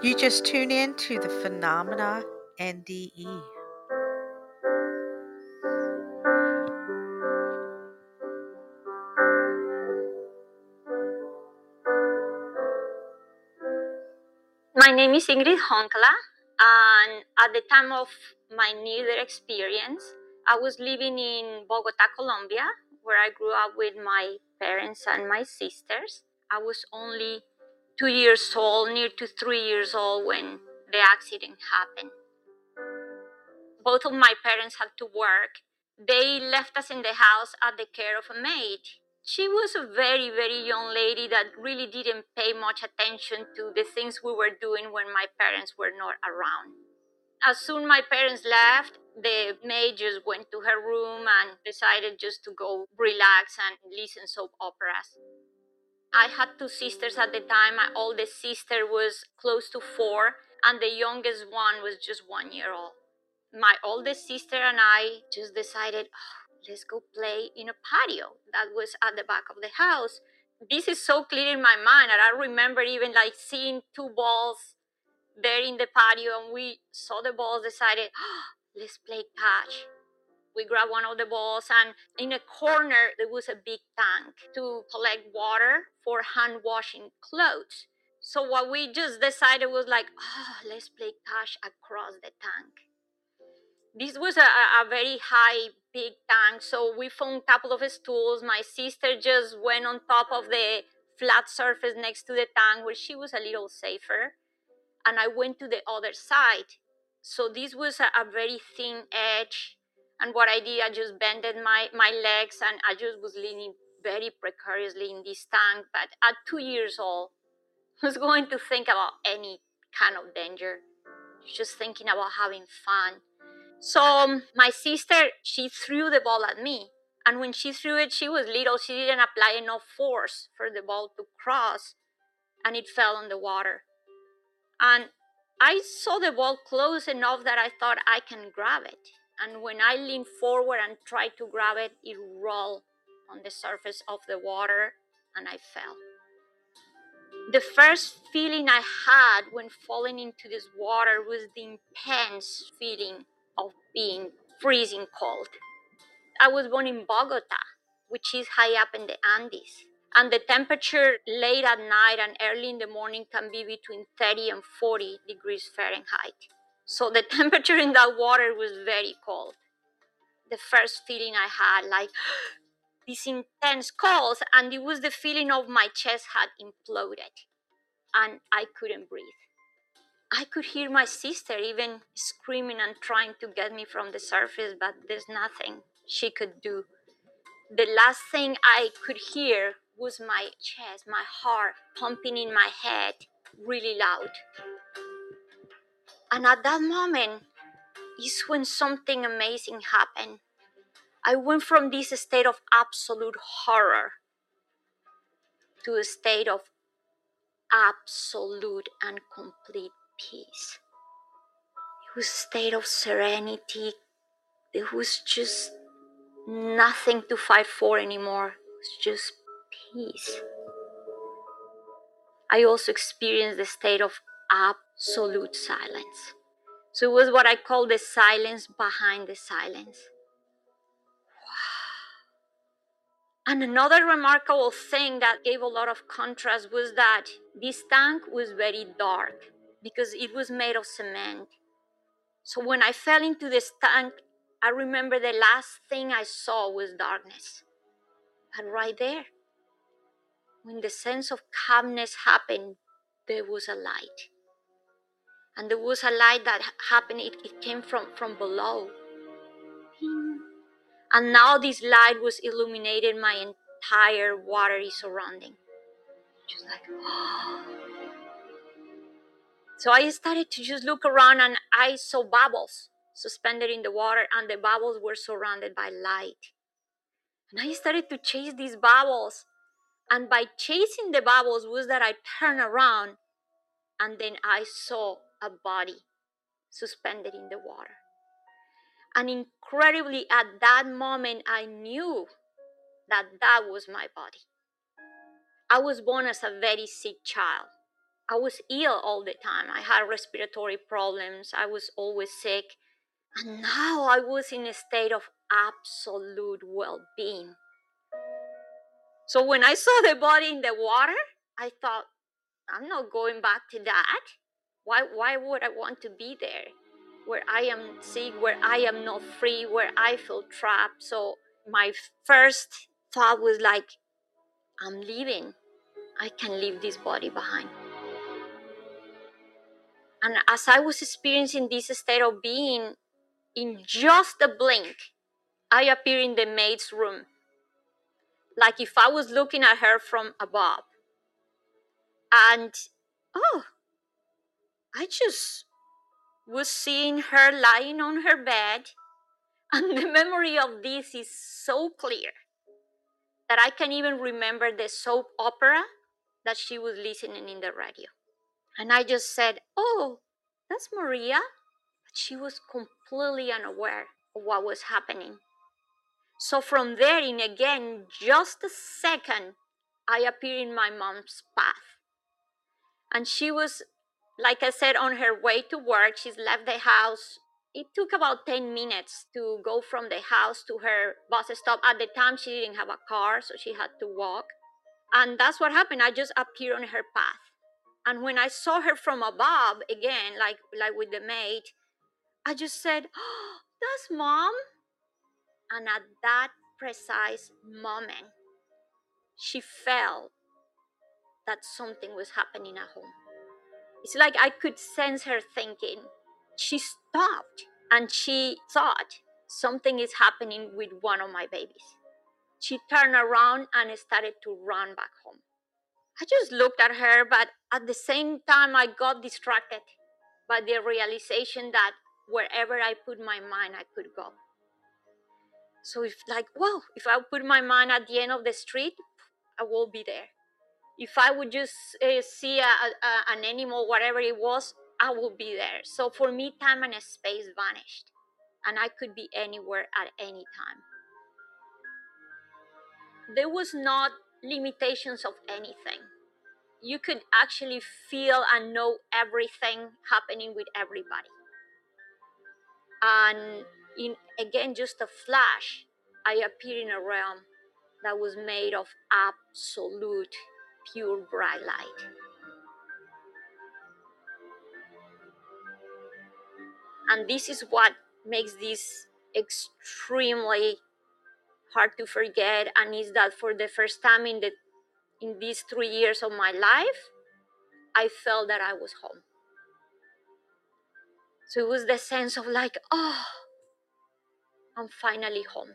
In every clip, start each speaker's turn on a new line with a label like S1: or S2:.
S1: You just tune in to the Phenomena NDE.
S2: My name is Ingrid Honkala, and at the time of my near experience, I was living in Bogota, Colombia, where I grew up with my parents and my sisters. I was only two years old, near to three years old, when the accident happened. Both of my parents had to work. They left us in the house at the care of a maid. She was a very, very young lady that really didn't pay much attention to the things we were doing when my parents were not around. As soon my parents left, the maid just went to her room and decided just to go relax and listen soap operas. I had two sisters at the time. My oldest sister was close to four, and the youngest one was just one year old. My oldest sister and I just decided, "Oh, let's go play in a patio that was at the back of the house. This is so clear in my mind that I remember even like seeing two balls there in the patio, and we saw the balls, decided, "Oh, let's play catch. We grabbed one of the balls, and in a corner, there was a big tank to collect water for hand washing clothes. So, what we just decided was like, oh, let's play catch across the tank. This was a, a a very high, big tank, so we found a couple of stools. My sister just went on top of the flat surface next to the tank where she was a little safer, and I went to the other side. So, this was a, a very thin edge and what I did, I just bended my, my legs and I just was leaning very precariously in this tank. But at two years old, I was going to think about any kind of danger, just thinking about having fun. So um, my sister, she threw the ball at me. And when she threw it, she was little. She didn't apply enough force for the ball to cross, and it fell on the water. And I saw the ball close enough that I thought I can grab it. And when I leaned forward and tried to grab it, it rolled on the surface of the water and I fell. The first feeling I had when falling into this water was the intense feeling of being freezing cold. I was born in Bogota, which is high up in the Andes. And the temperature late at night and early in the morning can be between 30 and 40 degrees Fahrenheit. So the temperature in that water was very cold. The first feeling I had, like this intense cold, and it was the feeling of my chest had imploded and I couldn't breathe. I could hear my sister even screaming and trying to get me from the surface, but there's nothing she could do. The last thing I could hear was my chest, my heart pumping in my head really loud. And at that moment is when something amazing happened. I went from this state of absolute horror to a state of absolute and complete peace. It was a state of serenity. There was just nothing to fight for anymore. It was just peace. I also experienced the state of absolute silence. So it was what I call the silence behind the silence. And another remarkable thing that gave a lot of contrast was that this tank was very dark because it was made of cement. So when I fell into this tank, I remember the last thing I saw was darkness. But right there, when the sense of calmness happened, there was a light. And there was a light that happened, it, it came from, from below. And now this light was illuminating my entire watery surrounding. Just like, So I started to just look around and I saw bubbles suspended in the water, and the bubbles were surrounded by light. And I started to chase these bubbles. And by chasing the bubbles was that I turned around and then I saw a body suspended in the water. And incredibly, at that moment, I knew that that was my body. I was born as a very sick child I was ill all the time. I had respiratory problems. I was always sick. And now I was in a state of absolute well being. So when I saw the body in the water, I thought, I'm not going back to that. Why, why would I want to be there? Where I am sick, where I am not free, where I feel trapped. So my first thought was like, I'm leaving. I can leave this body behind. And as I was experiencing this state of being, in just a blink, I appear in the maid's room, like if I was looking at her from above. And oh, I just was seeing her lying on her bed. And the memory of this is so clear that I can even remember the soap opera that she was listening in the radio. And I just said, Oh, that's Maria. But she was completely unaware of what was happening. So from there in again, just a second, I appear in my mom's path. And she was, like I said, on her way to work. She's left the house. It took about 10 minutes to go from the house to her bus stop. At the time, she didn't have a car, so she had to walk. And that's what happened. I just appeared on her path. And when I saw her from above again, like like with the maid, I just said, oh, "That's mom." And at that precise moment, she felt that something was happening at home. It's like I could sense her thinking. She stopped and she thought something is happening with one of my babies. She turned around and started to run back home. I just looked at her, but at the same time, I got distracted by the realization that wherever I put my mind, I could go. So it's like, well, if I put my mind at the end of the street, I will be there. If I would just uh, see a, a, an animal, whatever it was, I would be there. So for me, time and space vanished, and I could be anywhere at any time. There was not limitations of anything. You could actually feel and know everything happening with everybody. And in again just a flash, I appeared in a realm that was made of absolute pure bright light. And this is what makes this extremely hard to forget and is that for the first time in the in these 3 years of my life I felt that I was home. So it was the sense of like, oh, I'm finally home.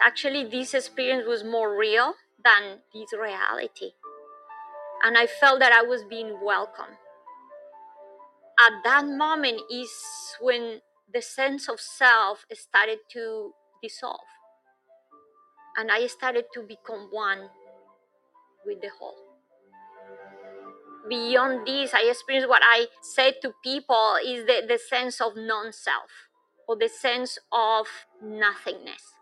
S2: Actually, this experience was more real than this reality. And I felt that I was being welcome. At that moment is when the sense of self started to dissolve. And I started to become one with the whole. Beyond this, I experienced what I said to people is the, the sense of non self or the sense of nothingness.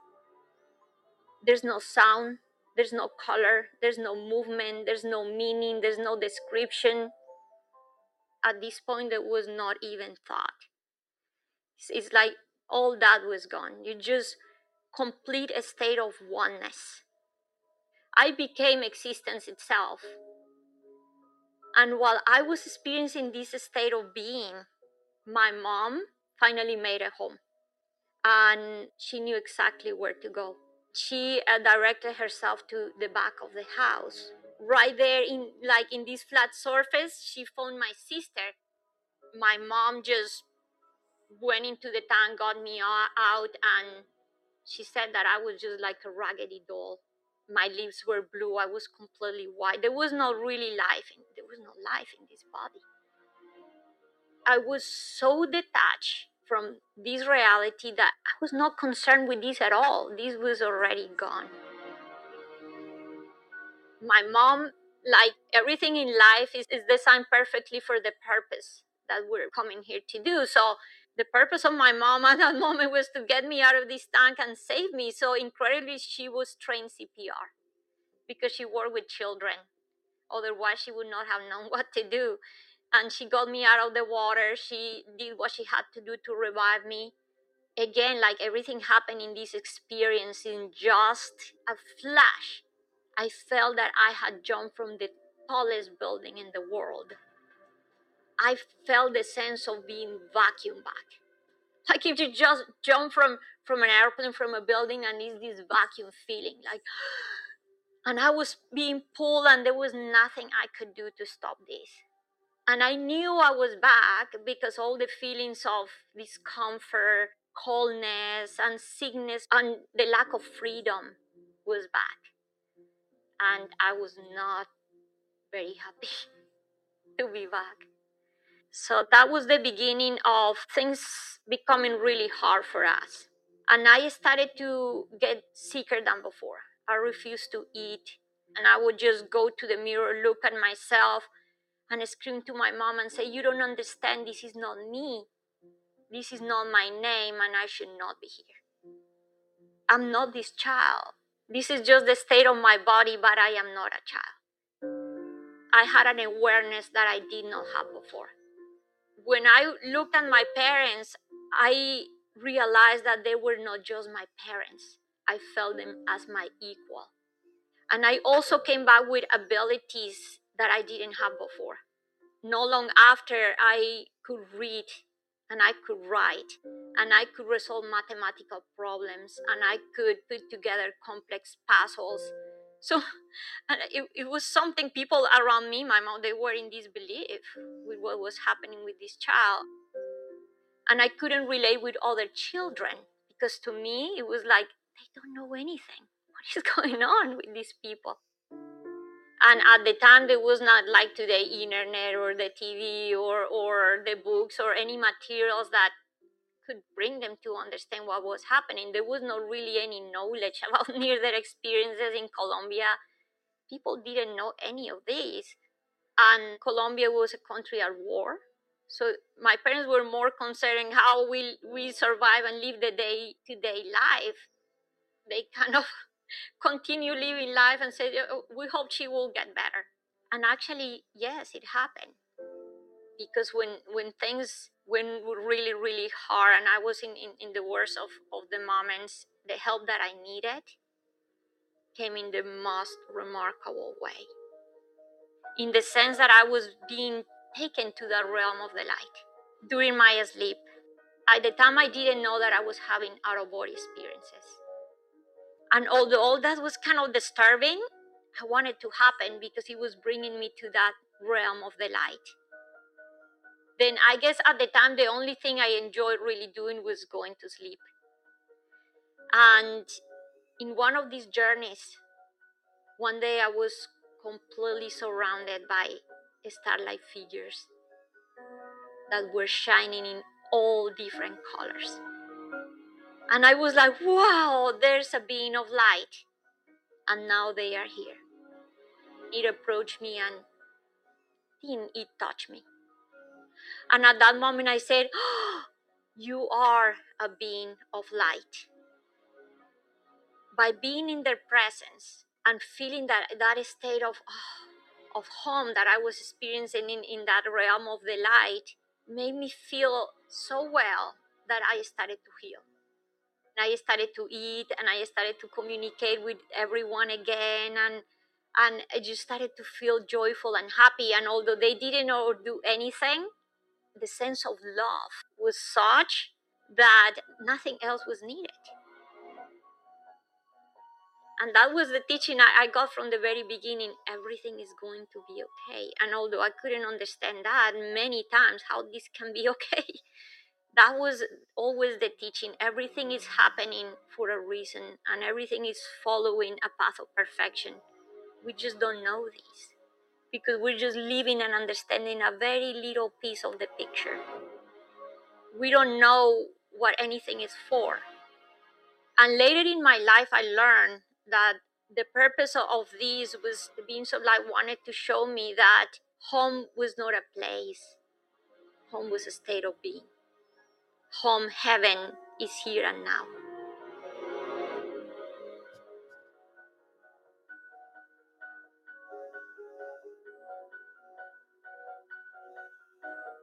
S2: There's no sound, there's no color, there's no movement, there's no meaning, there's no description. At this point, there was not even thought. It's, it's like all that was gone. You just complete a state of oneness. I became existence itself. And while I was experiencing this state of being, my mom finally made a home. And she knew exactly where to go. She uh, directed herself to the back of the house. Right there, in like in this flat surface, she found my sister. My mom just went into the tank, got me out, and she said that I was just like a raggedy doll. My lips were blue. I was completely white. There was not really life. In, there was no life in this body. I was so detached from this reality that I was not concerned with this at all. This was already gone. My mom, like everything in life, is, is designed perfectly for the purpose that we're coming here to do. So the purpose of my mom at that moment was to get me out of this tank and save me. So incredibly, she was trained CPR because she worked with children. Otherwise, she would not have known what to do. And she got me out of the water. She did what she had to do to revive me. Again, like everything happened in this experience in just a flash. I felt that I had jumped from the tallest building in the world. I felt the sense of being vacuumed back. Like if you just jump from from an airplane from a building and it's this vacuum feeling like and I was being pulled and there was nothing I could do to stop this. And I knew I was back because all the feelings of discomfort, coldness, and sickness, and the lack of freedom was back. And I was not very happy to be back. So that was the beginning of things becoming really hard for us. And I started to get sicker than before. I refused to eat. And I would just go to the mirror, look at myself, and scream to my mom and say, You don't understand. This is not me. This is not my name, and I should not be here. I'm not this child. This is just the state of my body, but I am not a child. I had an awareness that I did not have before. When I looked at my parents, I realized that they were not just my parents. I felt them as my equal. And I also came back with abilities that I didn't have before. No long after, I could read and I could write and I could resolve mathematical problems and I could put together complex puzzles. So it, it was something people around me, my mom, they were in disbelief with what was happening with this child. And I couldn't relate with other children because to me, it was like, they don't know anything. What is going on with these people? And at the time there was not like today internet or the tv or or the books or any materials that could bring them to understand what was happening. There was not really any knowledge about near death experiences in colombia. People didn't know any of this and colombia was a country at war. So my parents were more concerned how will we survive and live the day to day life. They kind of continue living life and say, "Oh, we hope she will get better. And actually, yes, it happened. Because when, when things went really, really hard and I was in, in, in the worst of, of the moments, the help that I needed came in the most remarkable way. In the sense that I was being taken to the realm of the light during my sleep. At the time, I didn't know that I was having out of body experiences and although all that was kind of disturbing, I wanted to happen because it was bringing me to that realm of the light. Then I guess at the time, the only thing I enjoyed really doing was going to sleep. And in one of these journeys, one day I was completely surrounded by starlight figures that were shining in all different colors. And I was like, wow, there's a being of light. And now they are here. It approached me and it touch me. And at that moment I said, oh, You are a being of light. By being in their presence and feeling that, that state of, oh, of home that I was experiencing in, in that realm of the light made me feel so well that I started to heal. I started to eat and I started to communicate with everyone again and and I just started to feel joyful and happy and although they didn't know do anything the sense of love was such that nothing else was needed. And that was the teaching I got from the very beginning everything is going to be okay. And although i couldn't understand that many times how this can be okay that was always the teaching. Everything is happening for a reason and everything is following a path of perfection. We just don't know this because we're just living and understanding a very little piece of the picture. We don't know what anything is for. And later in my life i learned that the purpose of this was the beings of light wanted to show me that home was not a place. Home was a state of being home heaven is here and now.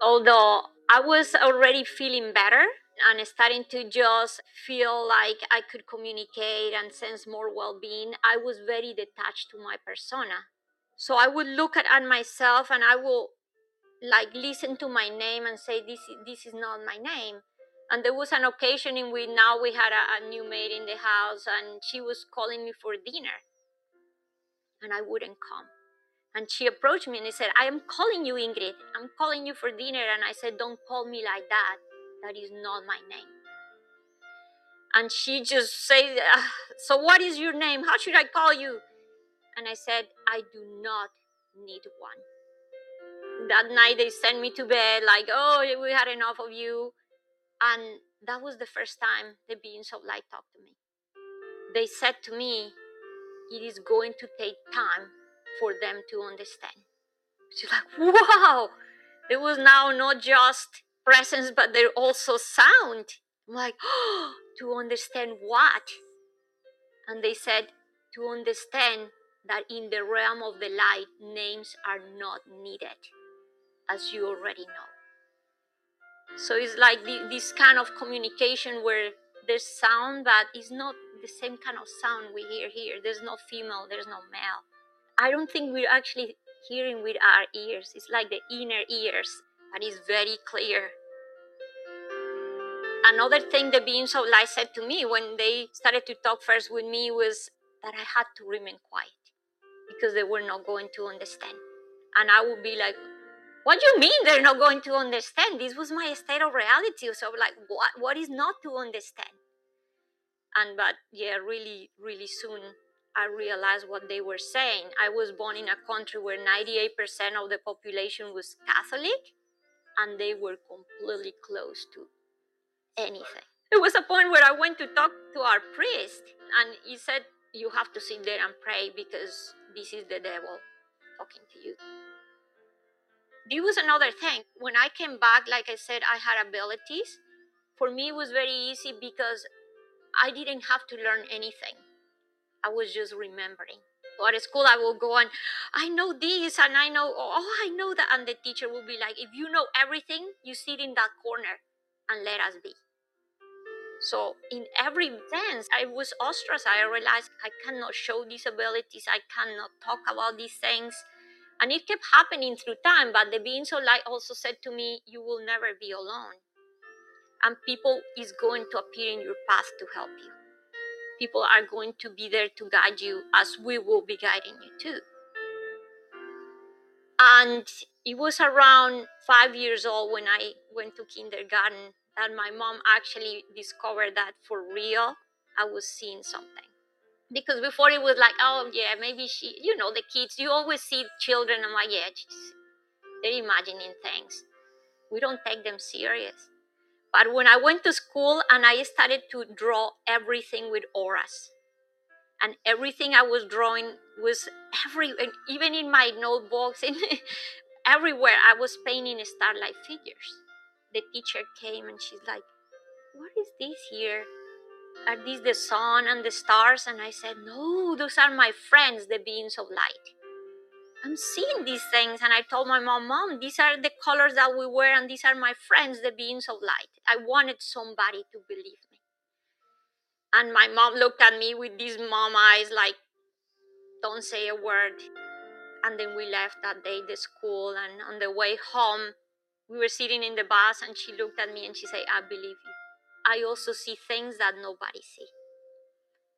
S2: Although I was already feeling better and starting to just feel like I could communicate and sense more well being, I was very detached to my persona. So I would look at, at myself and I will like listen to my name and say this this is not my name and there was an occasion in which now we had a, a new maid in the house and she was calling me for dinner and I wouldn't come. And she approached me and said, I am calling you, Ingrid. I'm calling you for dinner. And I said, Don't call me like that. That is not my name. And she just said, ah, So what is your name? How should I call you? And I said, I do not need one. That night they sent me to bed, like, Oh, we had enough of you. And that was the first time the beings of light talked to me. They said to me, It is going to take time for them to understand. She's like, wow, there was now not just presence, but there also sound. I'm like, oh, to understand what? And they said, to understand that in the realm of the light, names are not needed, as you already know. So it's like the, this kind of communication where there's sound, but it's not the same kind of sound we hear here. There's no female, there's no male I don't think we're actually hearing with our ears. It's like the inner ears, and it's very clear. Another thing the beings of light said to me when they started to talk first with me was that I had to remain quiet because they were not going to understand. And I would be like, what do you mean they're not going to understand? This was my state of reality. So like what what is not to understand? And but yeah, really, really soon I realized what they were saying. I was born in a country where 98% of the population was Catholic, and they were completely closed to anything. There was a point where I went to talk to our priest, and he said, You have to sit there and pray because this is the devil talking to you. This was another thing. When I came back, like I said, I had abilities. For me, it was very easy because I didn't have to learn anything. I was just remembering. At school, I will go and I know this and I know, oh, I know that. And the teacher will be like, if you know everything, you sit in that corner and let us be. So, in every sense, I was ostracized. I realized I cannot show these abilities, I cannot talk about these things. And it kept happening through time. But the beings of light also said to me, You will never be alone. And people is going to appear in your path to help you people are going to be there to guide you as we will be guiding you too. And it was around five years old when I went to kindergarten that my mom actually discovered that for real I was seeing something. Because before it was like, oh yeah, maybe she, you know, the kids, you always see children, I'm like, yeah, they're imagining things. We don't take them serious. But when I went to school and I started to draw everything with auras, and everything I was drawing was every, even in my notebooks, in everywhere, I was painting starlight figures. The teacher came and she's like, What is this here? Are these the sun and the stars? And I said, No, those are my friends, the beings of light. I'm seeing these things. And I told my mom, Mom, these are the colors that we wear, and these are my friends, the beings of light. I wanted somebody to believe me. And my mom looked at me with these mom eyes, like, don't say a word. And then we left that day the school. And on the way home, we were sitting in the bus, and she looked at me and she said, I believe you. I also see things that nobody see.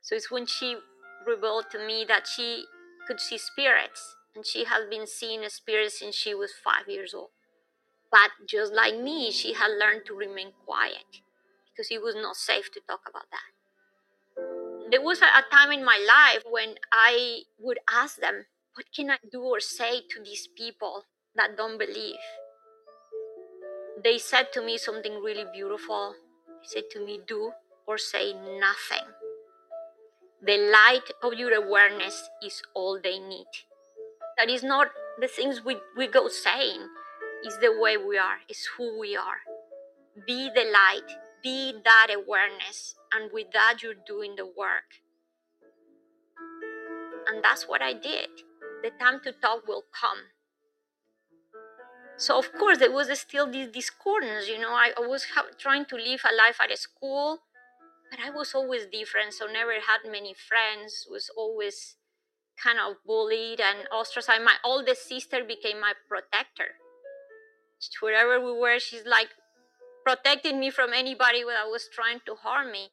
S2: So it's when she revealed to me that she could see spirits and she had been seeing a spirit since she was five years old. But just like me, she had learned to remain quiet because it was not safe to talk about that. There was a time in my life when I would ask them, What can I do or say to these people that don't believe? They said to me something really beautiful. Said to me, Do or say nothing. The light of your awareness is all they need. That is not the things we, we go saying. Is the way we are. Is who we are. Be the light. Be that awareness. And with that you're doing the work. And that's what i did. The time to talk will come So of course there was still this discordance. You know, I, I was ha- trying to live a life at a school, but I was always different. So never had many friends. Was always kind of bullied and ostracized. My oldest sister became my protector. Wherever we were, she's like protecting me from anybody that was trying to harm me.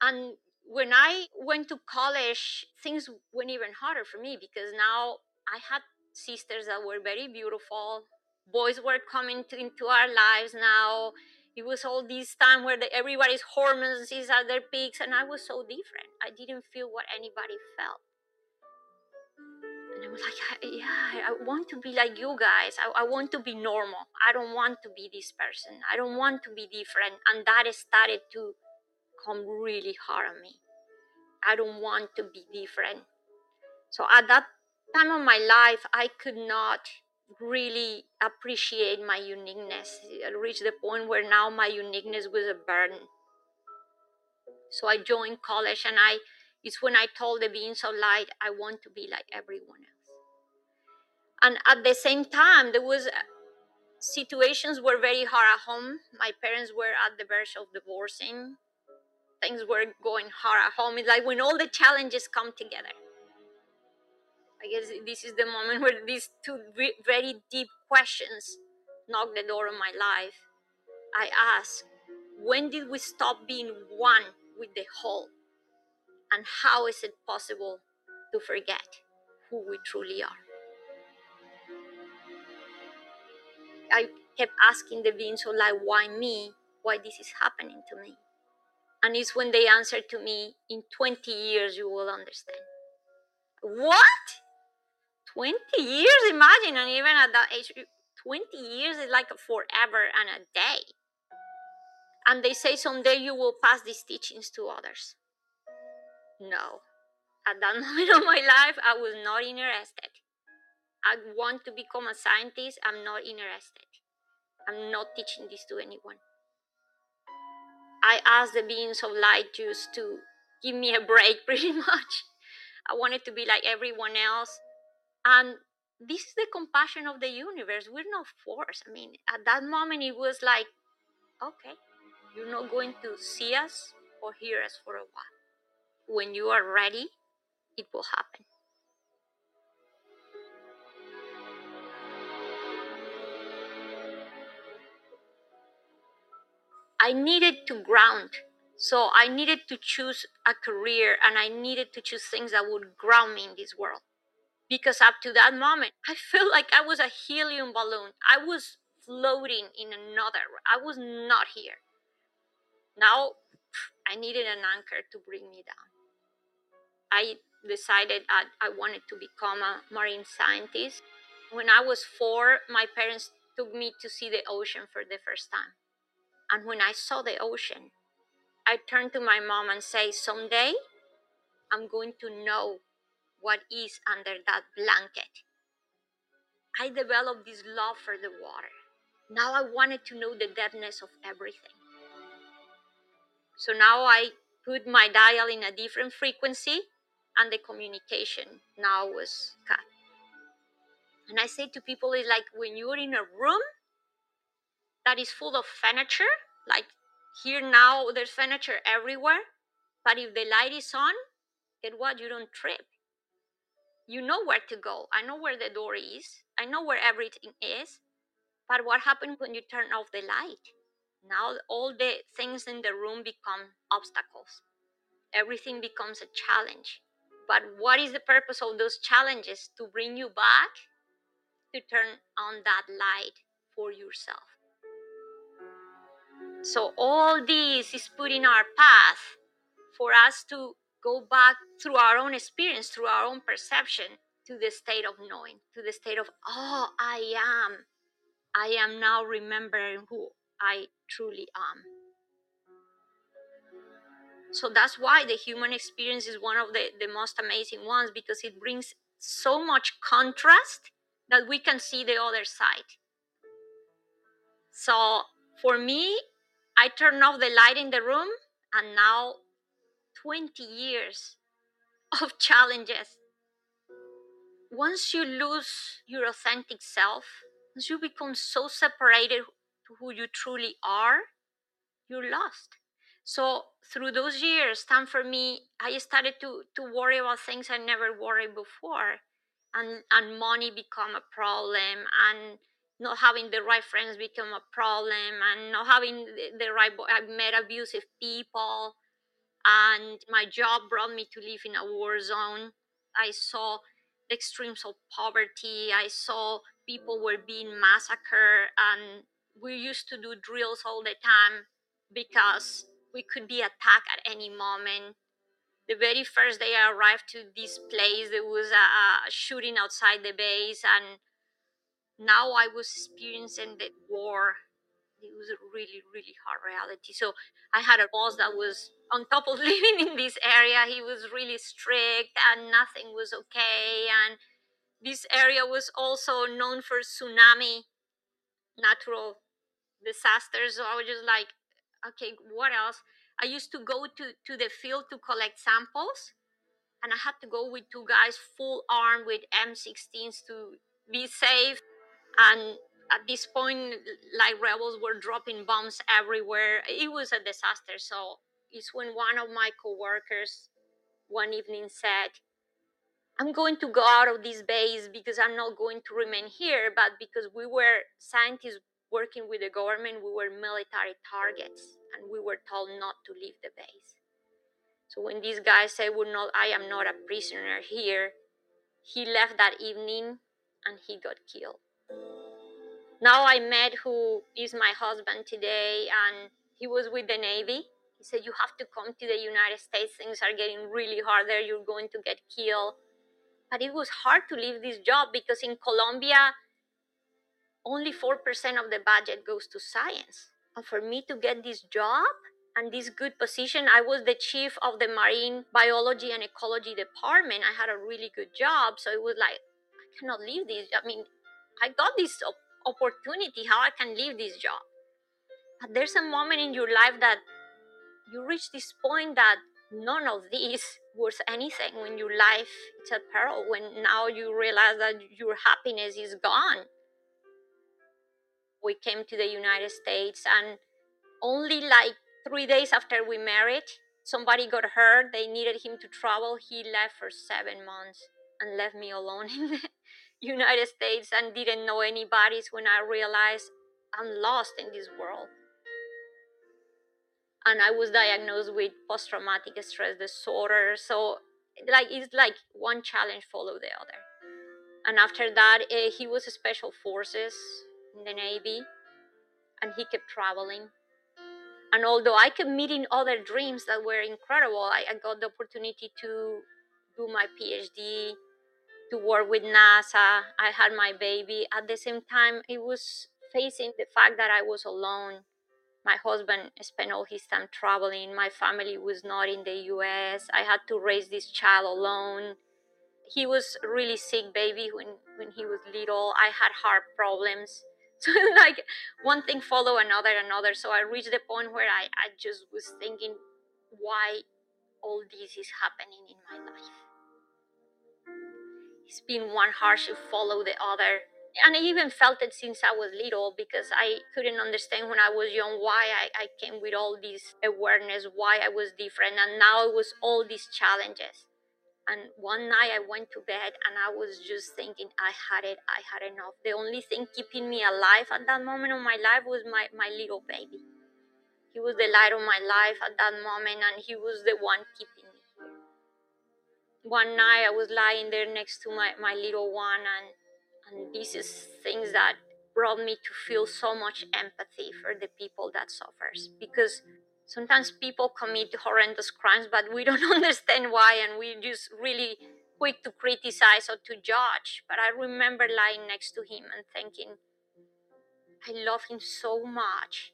S2: And when I went to college, things went even harder for me because now I had sisters that were very beautiful. Boys were coming to, into our lives now. It was all this time where the, everybody's hormones is at their peaks, and I was so different. I didn't feel what anybody felt. And I was like, yeah, I want to be like you guys. I, I want to be normal. I don't want to be this person. I don't want to be different. And that started to come really hard on me. I don't want to be different. So at that time of my life, I could not really appreciate my uniqueness. I reached the point where now my uniqueness was a burden. So I joined college and I it's when I told the beings of light I want to be like everyone else. And at the same time there was uh, situations were very hard at home. My parents were at the verge of divorcing. Things were going hard at home. It's like when all the challenges come together. I guess this is the moment where these two very deep questions knock the door of my life. I ask, when did we stop being one with the whole? And how is it possible to forget who we truly are? I kept asking the beings of light, why me? Why this is happening to me? And it's when they answered to me, in 20 years you will understand. What? 20 years? Imagine, and even at that age, 20 years is like forever and a day. And they say someday you will pass these teachings to others. No. At that moment of my life, I was not interested. I want to become a scientist. I'm not interested. I'm not teaching this to anyone. I asked the beings of light just to give me a break, pretty much. I wanted to be like everyone else. And this is the compassion of the universe. We're not forced. I mean, at that moment, it was like, okay, you're not going to see us or hear us for a while. When you are ready, it will happen. I needed to ground. So I needed to choose a career and I needed to choose things that would ground me in this world. Because up to that moment, I felt like I was a helium balloon. I was floating in another, I was not here. Now I needed an anchor to bring me down. I decided I, I wanted to become a marine scientist. When I was four, my parents took me to see the ocean for the first time. And when I saw the ocean, I turned to my mom and say, Someday I'm going to know what is under that blanket. I developed this love for the water. Now I wanted to know the depthness of everything. So now I put my dial in a different frequency and the communication now was cut. And I say to people, it's like when you're in a room that is full of furniture, like here now there's furniture everywhere, but if the light is on, get what? You don't trip. You know where to go. I know where the door is. I know where everything is. But what happens when you turn off the light? Now all the things in the room become obstacles. Everything becomes a challenge. But what is the purpose of those challenges? To bring you back to turn on that light for yourself. So, all this is put in our path for us to go back through our own experience, through our own perception, to the state of knowing, to the state of, oh, I am. I am now remembering who I truly am. So that's why the human experience is one of the, the most amazing ones because it brings so much contrast that we can see the other side. So for me, I turn off the light in the room, and now 20 years of challenges. Once you lose your authentic self, Once you become so separated to who you truly are, you're lost. So through those years, time for me, I started to to worry about things I never worried before, and and money become a problem, and not having the right friends become a problem, and not having the, the right. I met abusive people, and my job brought me to live in a war zone. I saw the extremes of poverty. I saw people were being massacred, and we used to do drills all the time because we could be attacked at any moment. The very first day I arrived to this place, there was a, a shooting outside the base, and now I was experiencing the war it was a really really hard reality. So i had a boss that was on top of living in this area. He was really strict and nothing was okay. And this area was also known for tsunami natural disasters. So i was just like okay what else? I used to go to to the field to collect samples. And i had to go with two guys full armed with m16s to be safe. And at this point like rebels were dropping bombs everywhere. It was a disaster. So it's when one of my coworkers one evening said i'm going to go out of this base because i'm not going to remain here but because we were scientists working with the government we were military targets and we were told not to leave the base. So when this guy said we're not i am not a prisoner here he left that evening and he got killed now I met who is my husband today, and he was with the Navy. He said, You have to come to the United States. Things are getting really hard there. You're going to get killed. But it was hard to leave this job because in Colombia, only 4% of the budget goes to science. And for me to get this job and this good position, I was the chief of the marine biology and ecology department. I had a really good job. So it was like, I cannot leave this. I mean, I got this opportunity how I can leave this job. But there's a moment in your life that you reach this point that none of this worth anything when your life is at peril, when now you realize that your happiness is gone. We came to the United States and only like three days after we married, somebody got hurt. They needed him to travel. He left for seven months and left me alone United States and didn't know anybody when I realized I'm lost in this world. And I was diagnosed with post traumatic stress disorder. So, like, it's like one challenge followed the other. And after that, uh, he was special forces in the Navy and he kept traveling. And although I kept meeting other dreams that were incredible, I, I got the opportunity to do my PhD to work with NASA. I had my baby. At the same time, it was facing the fact that I was alone. My husband spent all his time traveling. My family was not in the US. I had to raise this child alone. He was really sick baby when, when he was little. I had heart problems. So like one thing follow another another. So I reached the point where I, I just was thinking why all this is happening in my life it's been one hardship follow the other and I even felt it since I was little because I couldn't understand when I was young why I, I came with all this awareness, why I was different, and now it was all these challenges. And one night I went to bed and I was just thinking, I had it, I had enough. The only thing keeping me alive at that moment of my life was my, my little baby. He was the light of my life at that moment, and he was the one keeping one night I was lying there next to my, my little one and and this is things that brought me to feel so much empathy for the people that suffers because sometimes people commit horrendous crimes but we don't understand why and we're just really quick to criticize or to judge. But i remember lying next to him and thinking i love him so much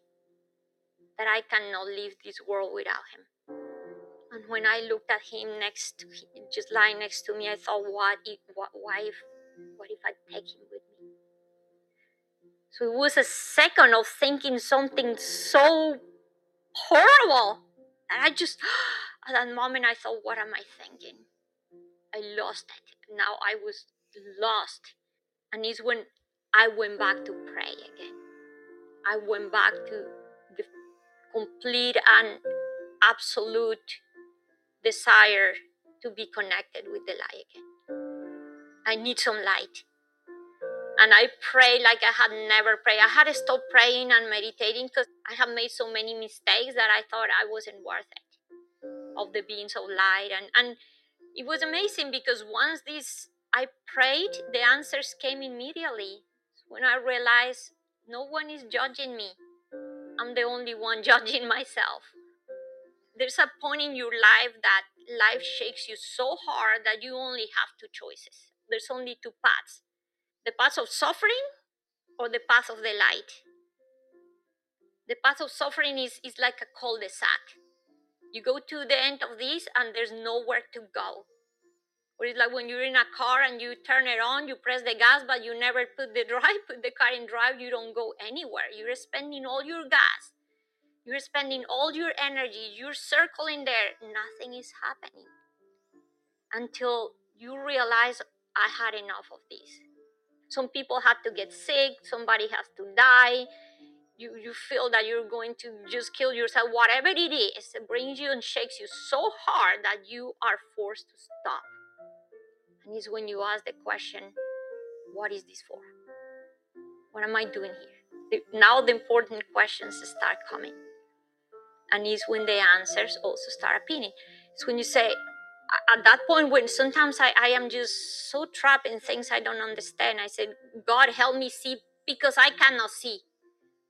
S2: that i cannot leave this world without him and when I looked at him next to him, just lying next to me, I thought, what if, what, why if, what if I take him with me? So it was a second of thinking something so horrible. And I just, at that moment, I thought, what am I thinking? I lost it. Now I was lost. And it's when I went back to pray again. I went back to the complete and absolute desire to be connected with the light again. I need some light. And I pray like I had never prayed. I had to stop praying and meditating because I have made so many mistakes that I thought I wasn't worth it of the beings of light. And, and it was amazing because once this I prayed, the answers came immediately. When I realized no one is judging me, I'm the only one judging myself. There's a point in your life that life shakes you so hard that you only have two choices. There's only two paths the path of suffering or the path of the light. The path of suffering is, is like a cul de sac. You go to the end of this and there's nowhere to go. Or it's like when you're in a car and you turn it on, you press the gas, but you never put the drive, put the car in drive, you don't go anywhere. You're spending all your gas. You're spending all your energy. You're circling there. Nothing is happening until you realize I had enough of this. Some people had to get sick, somebody has to die. You, you feel that you're going to just kill yourself, whatever it is, it brings you and shakes you so hard that you are forced to stop. And it's when you ask the question, What is this for? What am I doing here? Now the important questions start coming. And it's when the answers also start appearing. It's when you say, at that point when sometimes I, I am just so trapped in things I don't understand, I said, God help me see because I cannot see.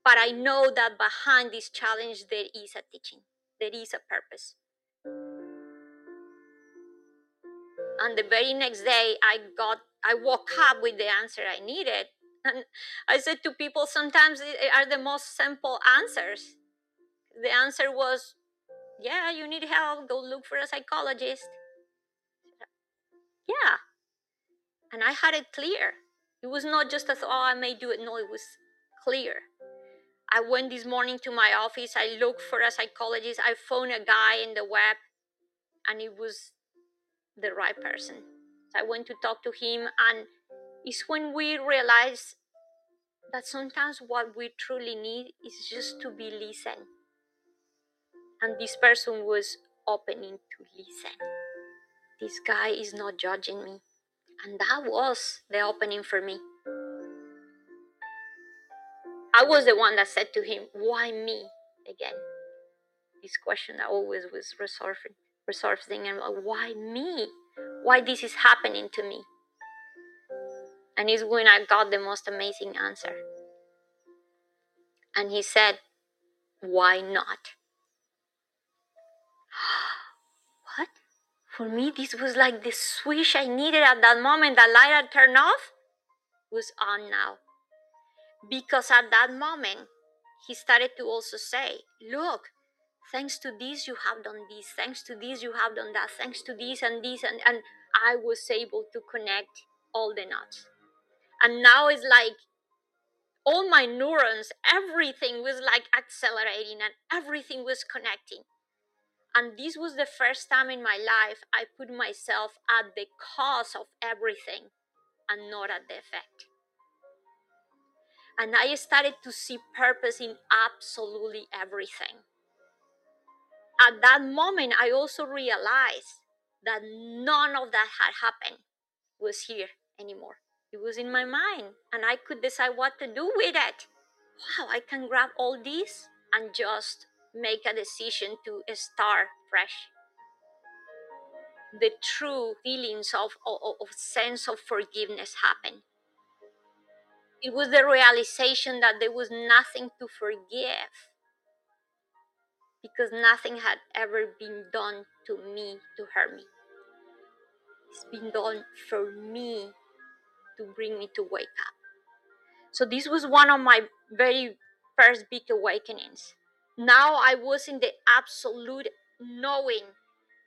S2: But I know that behind this challenge there is a teaching, there is a purpose. and the very next day i got i woke up with the answer i needed and i said to people sometimes it are the most simple answers the answer was yeah you need help. Go look for a psychologist. Yeah. And i had it clear. It was not just as oh i may do it. No it was clear. I went this morning to my office. I looked for a psychologist. I phoned a guy in the web and it was the right person. So I went to talk to him, and it's when we realize that sometimes what we truly need is just to be listened. And this person was opening to listen. This guy is not judging me. And that was the opening for me. I was the one that said to him, Why me again? This question that always was resurfacing resourcing and why me? Why this is happening to me? And it's when I got the most amazing answer. And he said, Why not? For me, this was like the switch I needed at that moment. The light had turned off was on now. Because at that moment, he started to also say, Look, thanks to this you have done this thanks to this you have done that thanks to this and this and, and i was able to connect all the knots and now it's like all my neurons everything was like accelerating and everything was connecting and this was the first time in my life i put myself at the cause of everything and not at the effect and i started to see purpose in absolutely everything at that moment, I also realized that none of that had happened was here anymore. It was in my mind, and I could decide what to do with it. Wow, I can grab all this and just make a decision to start fresh. The true feelings of, of, of sense of forgiveness happened. It was the realization that there was nothing to forgive because nothing had ever been done to me to hurt me. It's been done for me to bring me to wake up. So this was one of my very first big awakenings. Now I was in the absolute knowing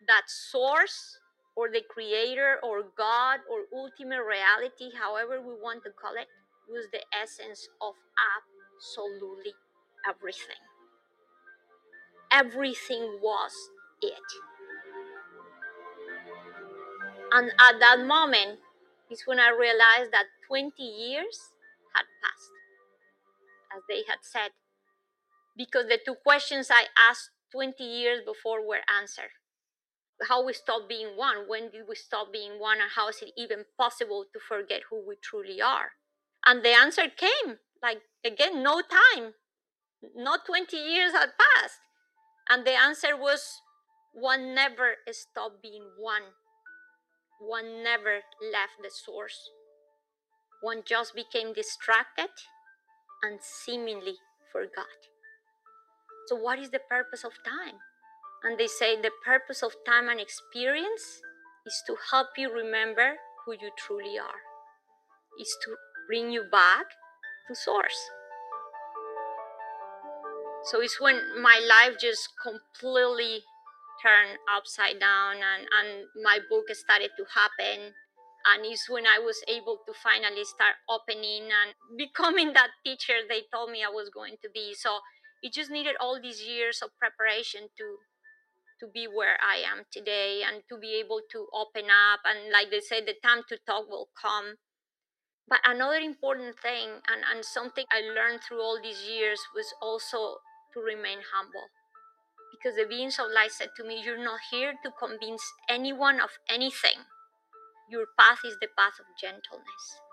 S2: that source or the creator or God or ultimate reality, however we want to call it, was the essence of absolutely everything everything was it. And at that moment is when I realized that 20 years had passed, as they had said, because the two questions I asked 20 years before were answered. How we stop being one, when did we stop being one, and how is it even possible to forget who we truly are? And the answer came like, again, no time, not 20 years had passed. And the answer was one never stopped being one. One never left the source. One just became distracted and seemingly forgot. So, what is the purpose of time? And they say the purpose of time and experience is to help you remember who you truly are, is to bring you back to source. So it's when my life just completely turned upside down and, and my book started to happen. And it's when I was able to finally start opening and becoming that teacher they told me I was going to be. So it just needed all these years of preparation to to be where I am today and to be able to open up. And like they say the time to talk will come. But another important thing and, and something i learned through all these years was also to remain humble. Because the beings of light said to me you're not here to convince anyone of anything. Your path is the path of gentleness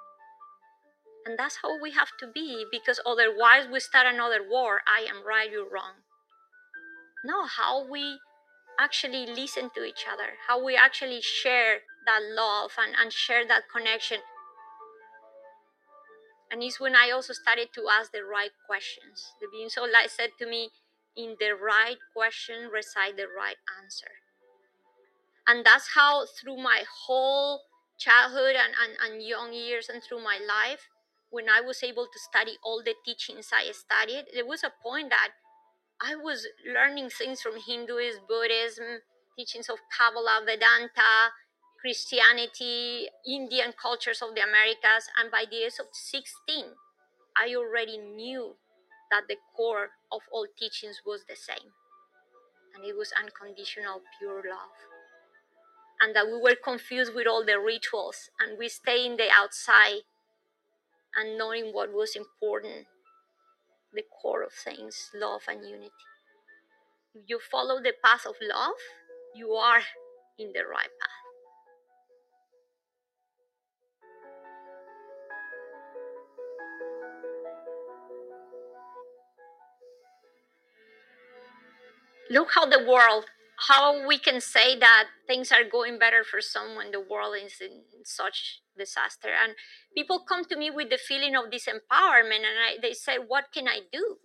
S2: and that's how we have to be because otherwise we start another war i am right you're wrong no how we actually listen to each other how we actually share that love and, and share that connection and it's when I also started to ask the right questions. The beings of light said to me, in the right question reside the right answer. And that's how through my whole childhood and, and, and young years and through my life, when I was able to study all the teachings I studied, there was a point that I was learning things from Hinduism, Buddhism, teachings of Kabbalah, Vedanta, Christianity, Indian cultures of the Americas, and by the age of 16, I already knew that the core of all teachings was the same. And it was unconditional, pure love. And that we were confused with all the rituals and we stay in the outside and knowing what was important, the core of things, love and unity. If you follow the path of love, you are in the right path. look how the world how we can say that things are going better for someone the world is in such disaster. And people come to me with the feeling of disempowerment and I, they say what can i do?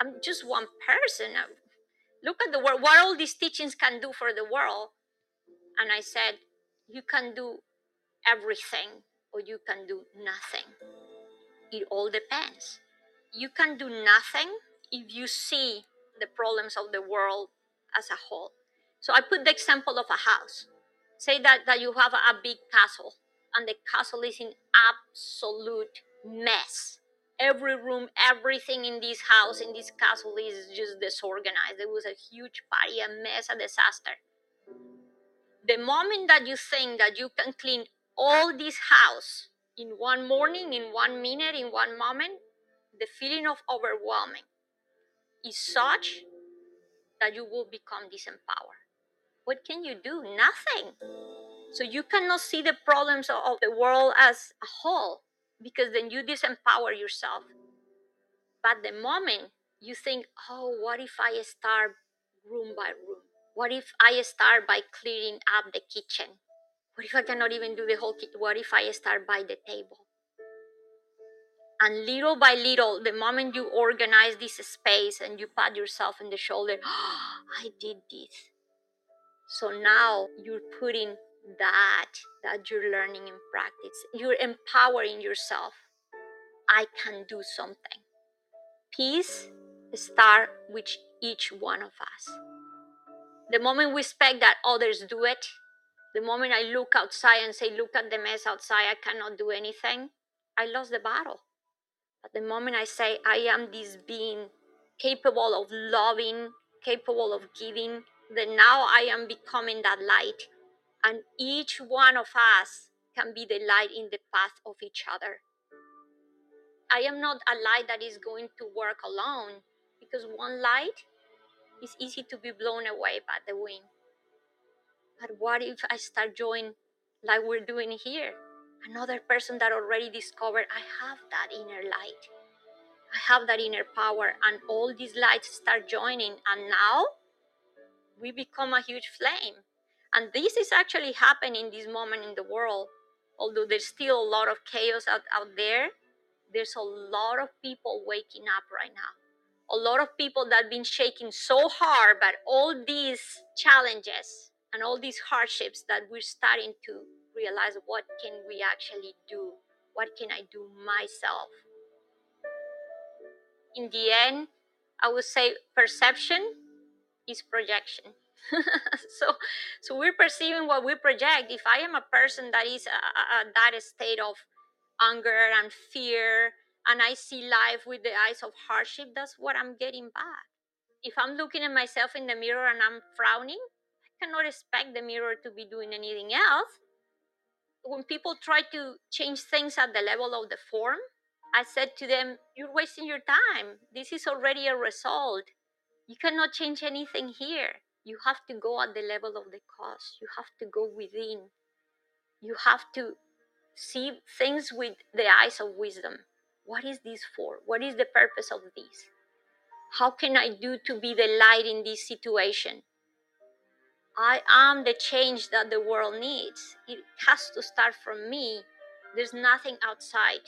S2: I'm just one person. Look at the world what all these teachings can do for the world. And i said you can do everything or you can do nothing. It all depends. You can do nothing if you see the problems of the world as a whole. So I put the example of a house. Say that, that you have a, a big castle and the castle is in absolute mess. Every room, everything in this house, in this castle is just disorganized. It was a huge party, a mess, a disaster. The moment that you think that you can clean all this house in one morning, in one minute, in one moment, the feeling of overwhelming is such that you will become disempowered. What can you do? Nothing. So you cannot see the problems of the world as a whole because then you disempower yourself. But the moment you think, oh, what if I start room by room? What if I start by clearing up the kitchen? What if I cannot even do the whole kitchen? What if I start by the table? And little by little, the moment you organize this space and you pat yourself in the shoulder, oh, I did this. So now you're putting that that you're learning in practice. You're empowering yourself. I can do something. Peace start with each one of us. The moment we expect that others do it, the moment I look outside and say, look at the mess outside, I cannot do anything, I lost the battle. At the moment I say I am this being capable of loving, capable of giving, then now I am becoming that light. And each one of us can be the light in the path of each other. I am not a light that is going to work alone because one light is easy to be blown away by the wind. But what if I start joining like we're doing here? Another person that already discovered I have that inner light. I have that inner power, and all these lights start joining, and now we become a huge flame. And this is actually happening this moment in the world. Although there's still a lot of chaos out, out there, there's a lot of people waking up right now. A lot of people that have been shaking so hard by all these challenges and all these hardships that we're starting to realize what can we actually do? What can I do myself? In the end, I would say perception is projection. so so we're perceiving what we project if i am a person that is at that state of anger and fear and i see life with the eyes of hardship that's what i'm getting back if i'm looking at myself in the mirror and i'm frowning i cannot expect the mirror to be doing anything else when people try to change things at the level of the form i said to them you're wasting your time. This is already a result. You cannot change anything here. You have to go at the level of the cause you have to go within. You have to see things with the eyes of wisdom. What is this for? What is the purpose of this? How can i do to be the light in this situation i am the change that the world needs it has to start from me there's nothing outside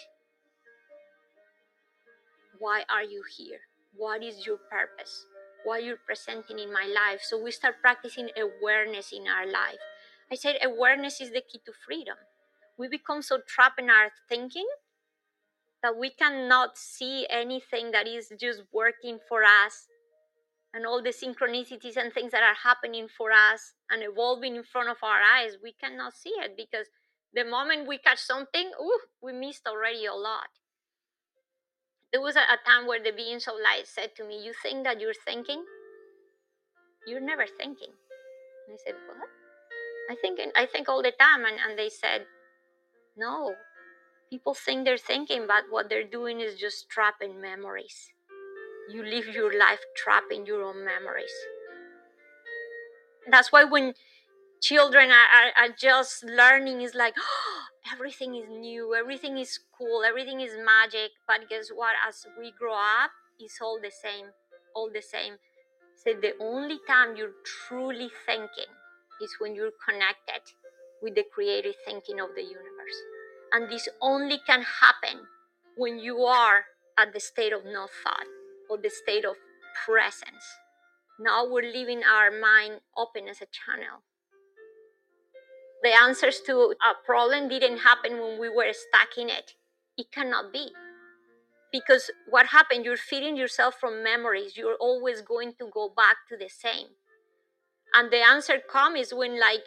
S2: why are you here what is your purpose what you're presenting in my life. So we start practicing awareness in our life. I said awareness is the key to freedom. We become so trapped in our thinking that we cannot see anything that is just working for us and all the synchronicities and things that are happening for us and evolving in front of our eyes. We cannot see it because the moment we catch something, ooh, we missed already a lot there was a, time where the beings of light said to me, You think that you're thinking? You're never thinking. And I said, What? I think I think all the time and, and they said, No. People think they're thinking, but what they're doing is just trapping memories. You live your life trapped in your own memories. That's why when children are, are, are just learning, it's like, oh, everything is new, everything is cool, everything is magic. But guess what? As we grow up, it's all the same, all the same. So the only time you're truly thinking is when you're connected with the creative thinking of the universe. And this only can happen when you are at the state of no thought or the state of presence. Now we're leaving our mind open as a channel the answers to a problem didn't happen when we were stuck in it. It cannot be. Because what happened, you're feeding yourself from memories. You're always going to go back to the same. And the answer comes when, like,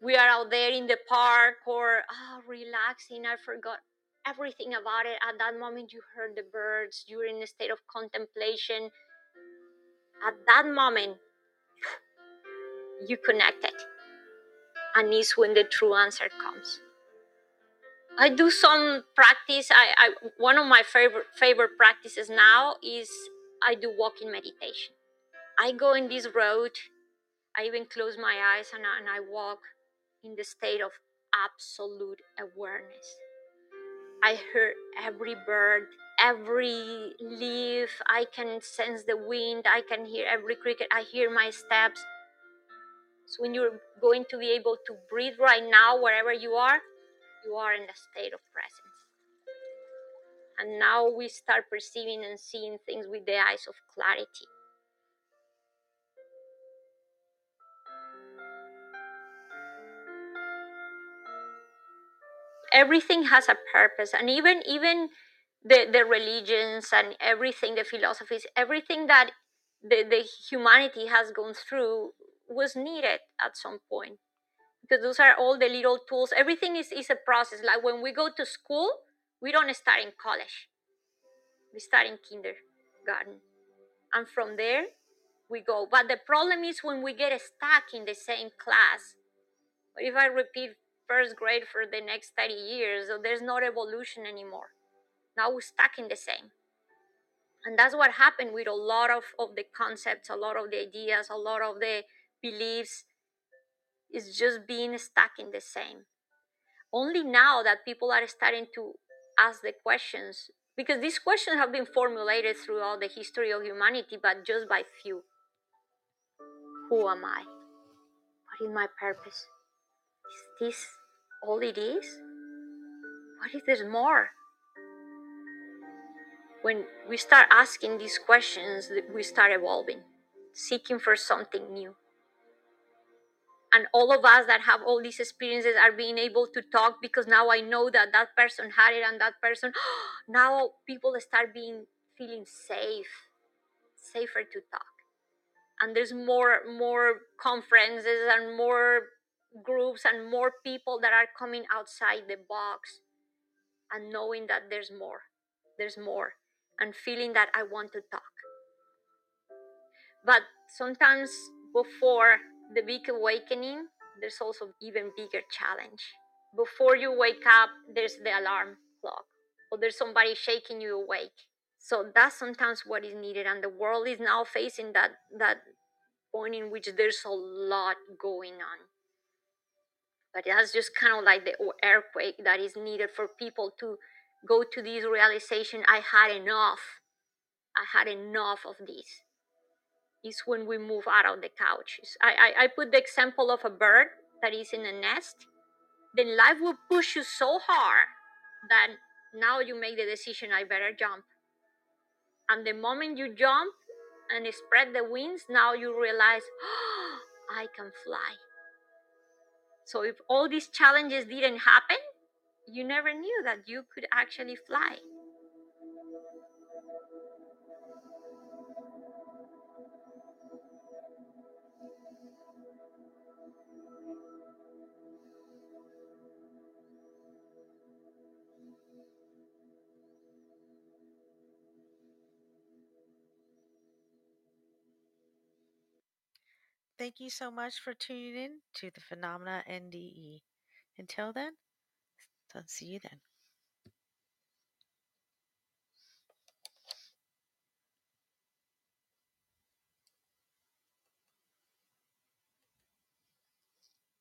S2: we are out there in the park or oh, relaxing. I forgot everything about it. At that moment, you heard the birds. You're in a state of contemplation. At that moment, you connected and is when the true answer comes. I do some practice. I, I one of my favorite favorite practices now is I do walking meditation. I go in this road. I even close my eyes and and I walk in the state of absolute awareness. I hear every bird, every leaf. I can sense the wind. I can hear every cricket. I hear my steps. So when you're going to be able to breathe right now, wherever you are, you are in a state of presence. And now we start perceiving and seeing things with the eyes of clarity. Everything has a purpose, and even even the, the religions and everything, the philosophies, everything that the, the humanity has gone through was needed at some point. Because those are all the little tools. Everything is, is a process. Like when we go to school we don't start in college. We start in kindergarten. And from there we go. But the problem is when we get stuck in the same class. If i repeat first grade for the next 30 years so there's no evolution anymore Now we're stuck in the same. And that's what happened with a lot of, of the concepts, a lot of the ideas, a lot of the beliefs is just being stuck in the same. Only now that people are starting to ask the questions, because these questions have been formulated throughout the history of humanity, but just by few. Who am I? What is my purpose? Is this all it is? What if there's more? When we start asking these questions, we start evolving, seeking for something new. And all of us that have all these experiences are being able to talk because now I know that that person had it and that person. now people start being feeling safe, safer to talk and there's more more conferences and more groups and more people that are coming outside the box and knowing that there's more there's more and feeling that i want to talk. But sometimes before the big awakening there's also even bigger challenge. Before you wake up there's the alarm clock or there's somebody shaking you awake. So that's sometimes what is needed and the world is now facing that that point in which there's a lot going on but that's just kind of like the earthquake that is needed for people to go to this realization i had enough. I had enough of this. Is when we move out of the couches. I, I, I put the example of a bird that is in a nest. Then life will push you so hard that now you make the decision i better jump. And the moment you jump and spread the wings, now you realize, oh, I can fly. So if all these challenges didn't happen, you never knew that you could actually fly.
S1: Thank you so much for tuning in to the Phenomena NDE. Until then, I'll see you then.